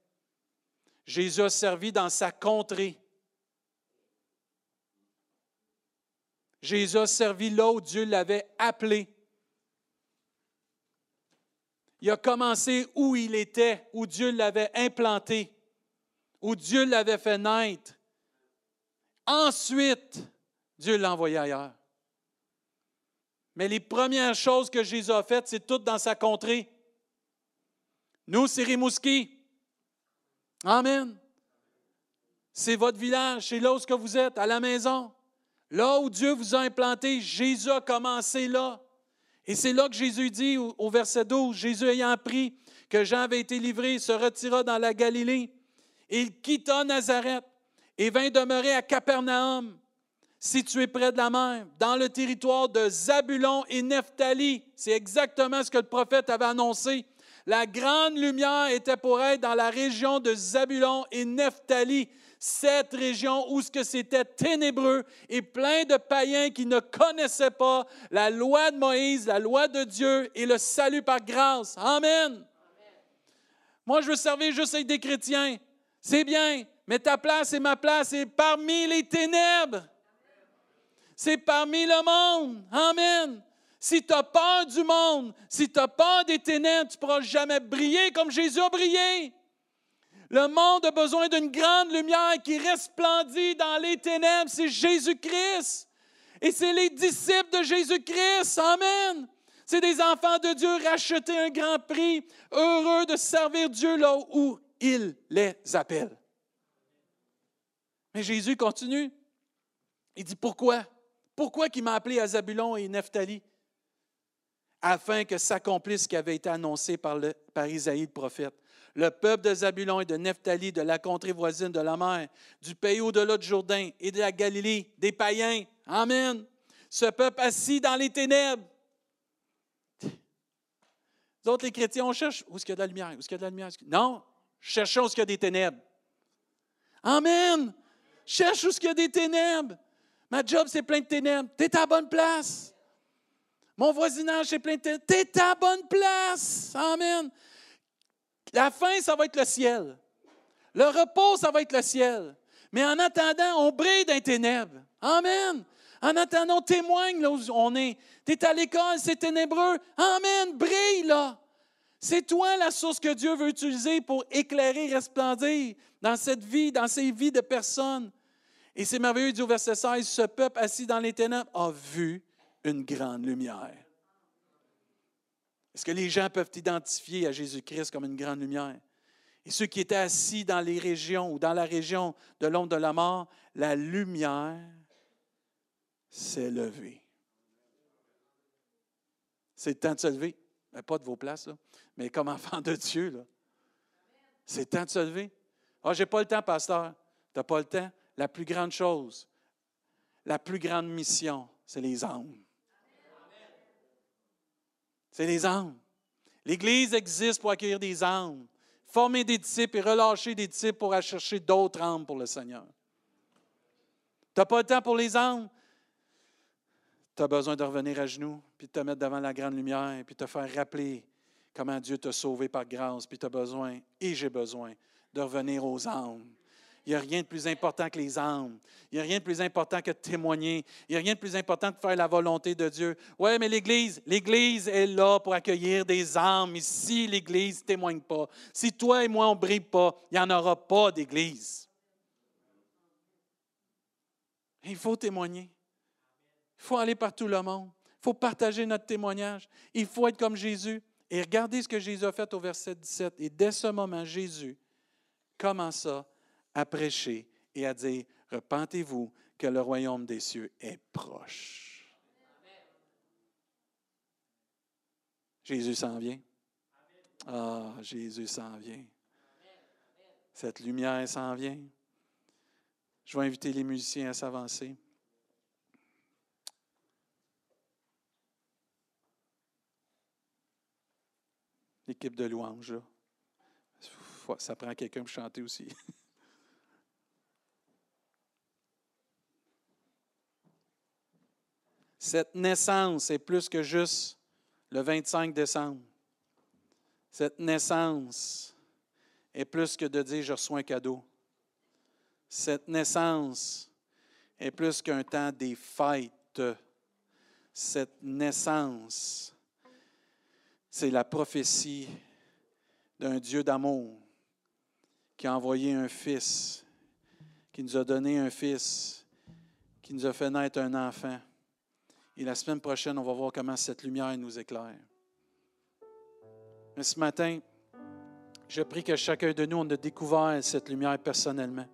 S1: Jésus a servi dans sa contrée. Jésus a servi là où Dieu l'avait appelé. Il a commencé où il était, où Dieu l'avait implanté, où Dieu l'avait fait naître. Ensuite, Dieu l'a envoyé ailleurs. Mais les premières choses que Jésus a faites, c'est toutes dans sa contrée. Nous, c'est Rimouski. Amen. C'est votre village, c'est là où vous êtes, à la maison. Là où Dieu vous a implanté, Jésus a commencé là. Et c'est là que Jésus dit au, verset 12, Jésus ayant appris que Jean avait été livré, se retira dans la Galilée. Il quitta Nazareth et vint demeurer à Capernaum, situé près de la mer, dans le territoire de Zabulon et Nephtali. C'est exactement ce que le prophète avait annoncé. La grande lumière était pour être dans la région de Zabulon et Nephtali cette région où ce que c'était ténébreux et plein de païens qui ne connaissaient pas la loi de Moïse, la loi de Dieu et le salut par grâce. Amen. Moi, je veux servir juste avec des chrétiens. C'est bien, mais ta place et ma place est parmi les ténèbres. C'est parmi le monde. Amen. Si tu as peur du monde, si tu as peur des ténèbres, tu ne pourras jamais briller comme Jésus a brillé. Le monde a besoin d'une grande lumière qui resplendit dans les ténèbres. C'est Jésus-Christ. Et c'est les disciples de Jésus-Christ. Amen. C'est des enfants de Dieu rachetés un grand prix, heureux de servir Dieu là où il les appelle. Mais Jésus continue. Il dit pourquoi? Pourquoi qu'il m'a appelé à Zabulon et Nephtali? Afin que s'accomplisse ce qui avait été annoncé par, par Isaïe le prophète le peuple de Zabulon et de Nephtali, de la contrée voisine de la mer, du pays au-delà du Jourdain et de la Galilée, des païens. Amen. Ce peuple assis dans les ténèbres. D'autres, les chrétiens, on cherche où est-ce qu'il y a de la lumière? Où est-ce qu'il de lumière? Non, cherchons où est-ce qu'il y a des ténèbres. Amen. Cherche où est-ce qu'il y a des ténèbres. Ma job, c'est plein de ténèbres. Tu es à bonne place. Mon voisinage, c'est plein de ténèbres. Tu es à bonne place. Amen. La fin, ça va être le ciel. Le repos, ça va être le ciel. Mais en attendant, on brille dans les ténèbres. Amen. En attendant, on témoigne là où on est. Tu es à l'école, c'est ténébreux. Amen. Brille là. C'est toi la source que Dieu veut utiliser pour éclairer, resplendir dans cette vie, dans ces vies de personnes. Et c'est merveilleux, il dit au verset 16, ce peuple assis dans les ténèbres a vu une grande lumière. Est-ce que les gens peuvent identifier à Jésus-Christ comme une grande lumière? Et ceux qui étaient assis dans les régions ou dans la région de l'ombre de la mort, la lumière s'est levée. C'est le temps de se lever. Ben, pas de vos places, mais comme enfant de Dieu. C'est le temps de se lever. Ah, je n'ai pas le temps, pasteur. Tu n'as pas le temps. La plus grande chose, la plus grande mission, c'est les âmes. C'est les âmes. L'Église existe pour accueillir des âmes, former des disciples et relâcher des disciples pour aller chercher d'autres âmes pour le Seigneur. Tu n'as pas le temps pour les âmes? Tu as besoin de revenir à genoux, puis de te mettre devant la grande lumière, puis de te faire rappeler comment Dieu t'a sauvé par grâce, puis tu as besoin, et j'ai besoin, de revenir aux âmes. Il n'y a rien de plus important que les âmes. Il n'y a rien de plus important que de témoigner. Il n'y a rien de plus important que de faire la volonté de Dieu. Oui, mais l'Église, l'Église est là pour accueillir des âmes. Mais si l'Église ne témoigne pas, si toi et moi on ne brille pas, il n'y en aura pas d'Église. Il faut témoigner. Il faut aller par tout le monde. Il faut partager notre témoignage. Il faut être comme Jésus. Et regardez ce que Jésus a fait au verset 17. Et dès ce moment, Jésus commença à prêcher et à dire, repentez-vous que le royaume des cieux est proche. Jésus s'en vient. Ah, Jésus s'en vient. Cette lumière s'en vient. Je vais inviter les musiciens à s'avancer. l'équipe de louange. Ça prend quelqu'un pour chanter aussi. Cette naissance est plus que juste le 25 décembre. Cette naissance est plus que de dire je reçois un cadeau. Cette naissance est plus qu'un temps des fêtes. Cette naissance c'est la prophétie d'un Dieu d'amour qui a envoyé un fils, qui nous a donné un fils, qui nous a fait naître un enfant. Et la semaine prochaine, on va voir comment cette lumière nous éclaire. Mais ce matin, je prie que chacun de nous, on a découvert cette lumière personnellement.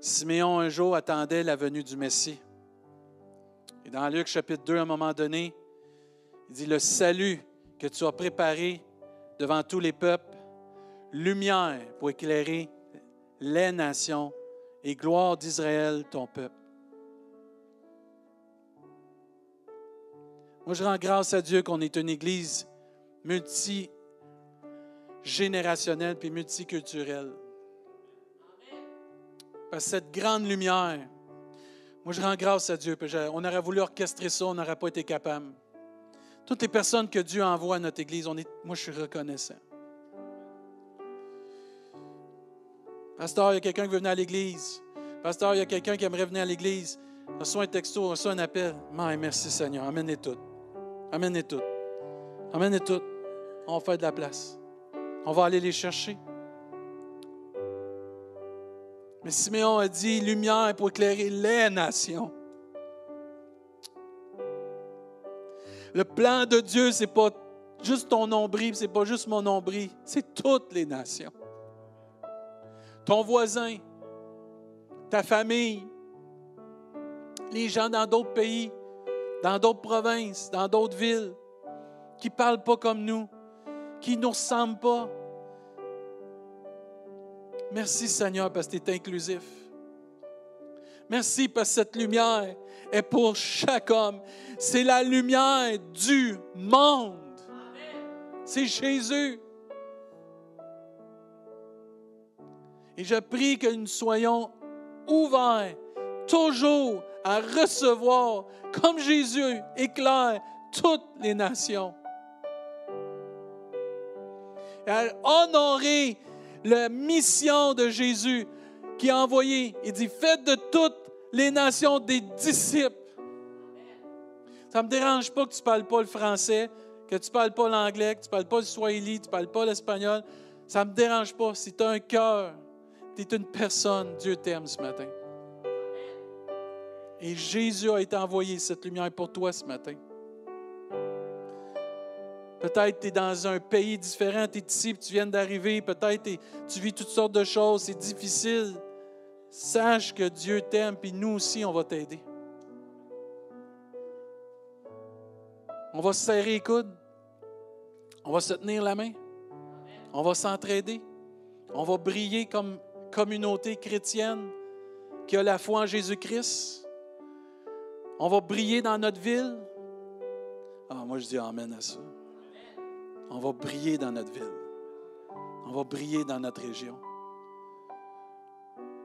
S1: Siméon, un jour, attendait la venue du Messie. Et dans Luc chapitre 2, à un moment donné, il dit, le salut que tu as préparé devant tous les peuples, lumière pour éclairer les nations et gloire d'Israël, ton peuple. Moi, je rends grâce à Dieu qu'on est une église multigénérationnelle puis multiculturelle. Parce que cette grande lumière, moi, je rends grâce à Dieu. On aurait voulu orchestrer ça, on n'aurait pas été capable. Toutes les personnes que Dieu envoie à notre Église, on est, moi je suis reconnaissant. Pasteur, il y a quelqu'un qui veut venir à l'Église. Pasteur, il y a quelqu'un qui aimerait venir à l'Église. Reçois un texto, reçois un appel. merci Seigneur. Amène-les toutes. Amène-les toutes. Amène-les toutes. On va faire de la place. On va aller les chercher. Mais Siméon a dit lumière pour éclairer les nations. Le plan de Dieu, ce n'est pas juste ton nombril, ce n'est pas juste mon nombril, c'est toutes les nations. Ton voisin, ta famille, les gens dans d'autres pays, dans d'autres provinces, dans d'autres villes, qui ne parlent pas comme nous, qui ne nous ressemblent pas. Merci Seigneur parce que tu es inclusif. Merci parce que cette lumière est pour chaque homme. C'est la lumière du monde. C'est Jésus. Et je prie que nous soyons ouverts toujours à recevoir, comme Jésus éclaire toutes les nations. Et à honorer la mission de Jésus qui a envoyé. Il dit, faites de toutes les nations des disciples. Ça ne me dérange pas que tu ne parles pas le français. que tu ne parles pas l'anglais, que tu ne parles pas le swahili, tu ne parles pas l'espagnol, ça ne me dérange pas. Si tu as un cœur, tu es une personne, Dieu t'aime ce matin. Et Jésus a été envoyé cette lumière pour toi ce matin. Peut-être tu es dans un pays différent, tu es ici, tu viens d'arriver, peut-être tu vis toutes sortes de choses, c'est difficile. Sache que Dieu t'aime, puis nous aussi, on va t'aider. On va se serrer les coudes. On va se tenir la main. On va s'entraider. On va briller comme communauté chrétienne qui a la foi en Jésus-Christ. On va briller dans notre ville? Ah, moi, je dis Amen à ça. On va briller dans notre ville. On va briller dans notre région.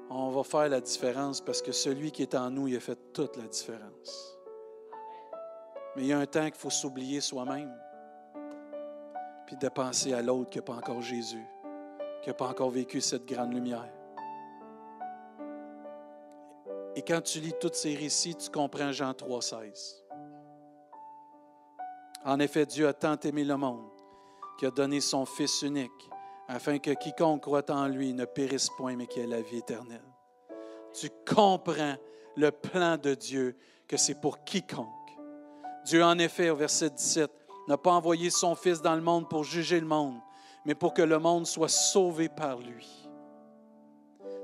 S1: On va faire la différence parce que celui qui est en nous, il a fait toute la différence. Mais il y a un temps qu'il faut s'oublier soi-même, puis de penser à l'autre qui n'a pas encore Jésus, qui n'a pas encore vécu cette grande lumière. Et quand tu lis tous ces récits, tu comprends Jean 3,16. En effet, Dieu a tant aimé le monde qui a donné son Fils unique, afin que quiconque croit en lui ne périsse point, mais qu'il ait la vie éternelle. Tu comprends le plan de Dieu, que c'est pour quiconque. Dieu, en effet, au verset 17, n'a pas envoyé son Fils dans le monde pour juger le monde, mais pour que le monde soit sauvé par lui.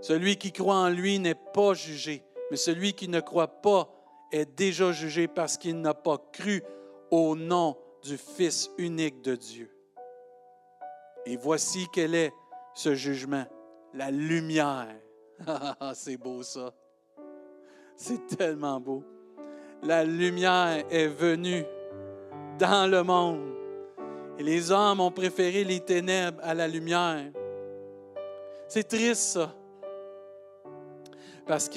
S1: Celui qui croit en lui n'est pas jugé, mais celui qui ne croit pas est déjà jugé parce qu'il n'a pas cru au nom du Fils unique de Dieu. Et voici quel est ce jugement, la lumière. C'est beau ça. C'est tellement beau. La lumière est venue dans le monde. Et les hommes ont préféré les ténèbres à la lumière. C'est triste ça. Parce,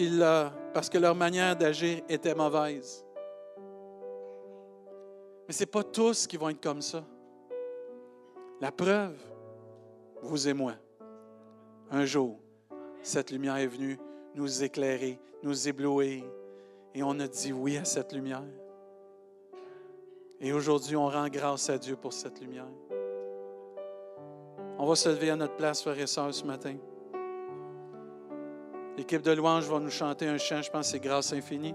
S1: parce que leur manière d'agir était mauvaise. Mais ce n'est pas tous qui vont être comme ça. La preuve, vous et moi, un jour, cette lumière est venue nous éclairer, nous éblouir, et on a dit oui à cette lumière. Et aujourd'hui, on rend grâce à Dieu pour cette lumière. On va se lever à notre place, frères et sœurs, ce matin. L'équipe de louange va nous chanter un chant, je pense c'est Grâce infinie.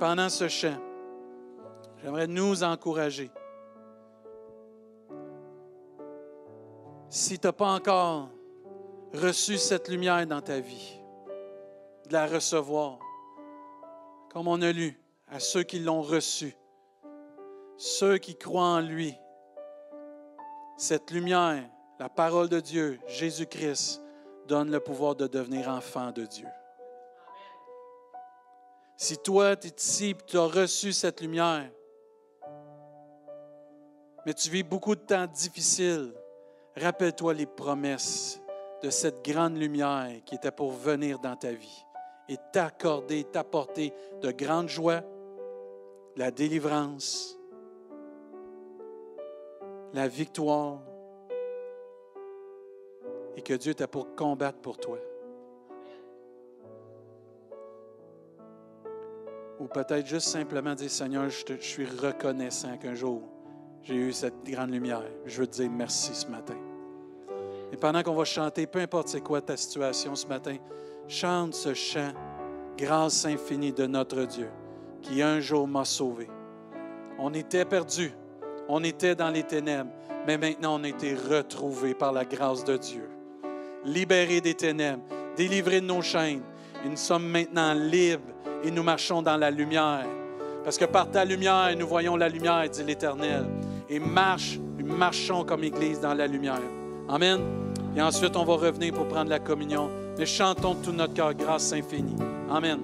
S1: pendant ce chant, j'aimerais nous encourager si tu n'as pas encore reçu cette lumière dans ta vie, de la recevoir, comme on a lu, à ceux qui l'ont reçu, ceux qui croient en lui, cette lumière, la parole de Dieu, Jésus-Christ, donne le pouvoir de devenir enfant de Dieu. Si toi, tu es ici et tu as reçu cette lumière, mais tu vis beaucoup de temps difficiles, Rappelle-toi les promesses de cette grande lumière qui était pour venir dans ta vie et t'accorder, t'apporter de grandes joies, la délivrance, la victoire, et que Dieu t'a pour combattre pour toi. Ou peut-être juste simplement dire, Seigneur, je, je suis reconnaissant qu'un jour, j'ai eu cette grande lumière. Je veux te dire merci ce matin. Et pendant qu'on va chanter, peu importe c'est quoi ta situation ce matin, chante ce chant, grâce infinie de notre Dieu, qui un jour m'a sauvé. On était perdus, on était dans les ténèbres, mais maintenant on a été retrouvés par la grâce de Dieu. Libérés des ténèbres, délivrés de nos chaînes. Et nous sommes maintenant libres et nous marchons dans la lumière. Parce que par ta lumière, nous voyons la lumière, dit l'Éternel. Et marche, marchons comme Église dans la lumière. Amen. Et ensuite, on va revenir pour prendre la communion. Mais chantons tout notre cœur grâce infinie. Amen.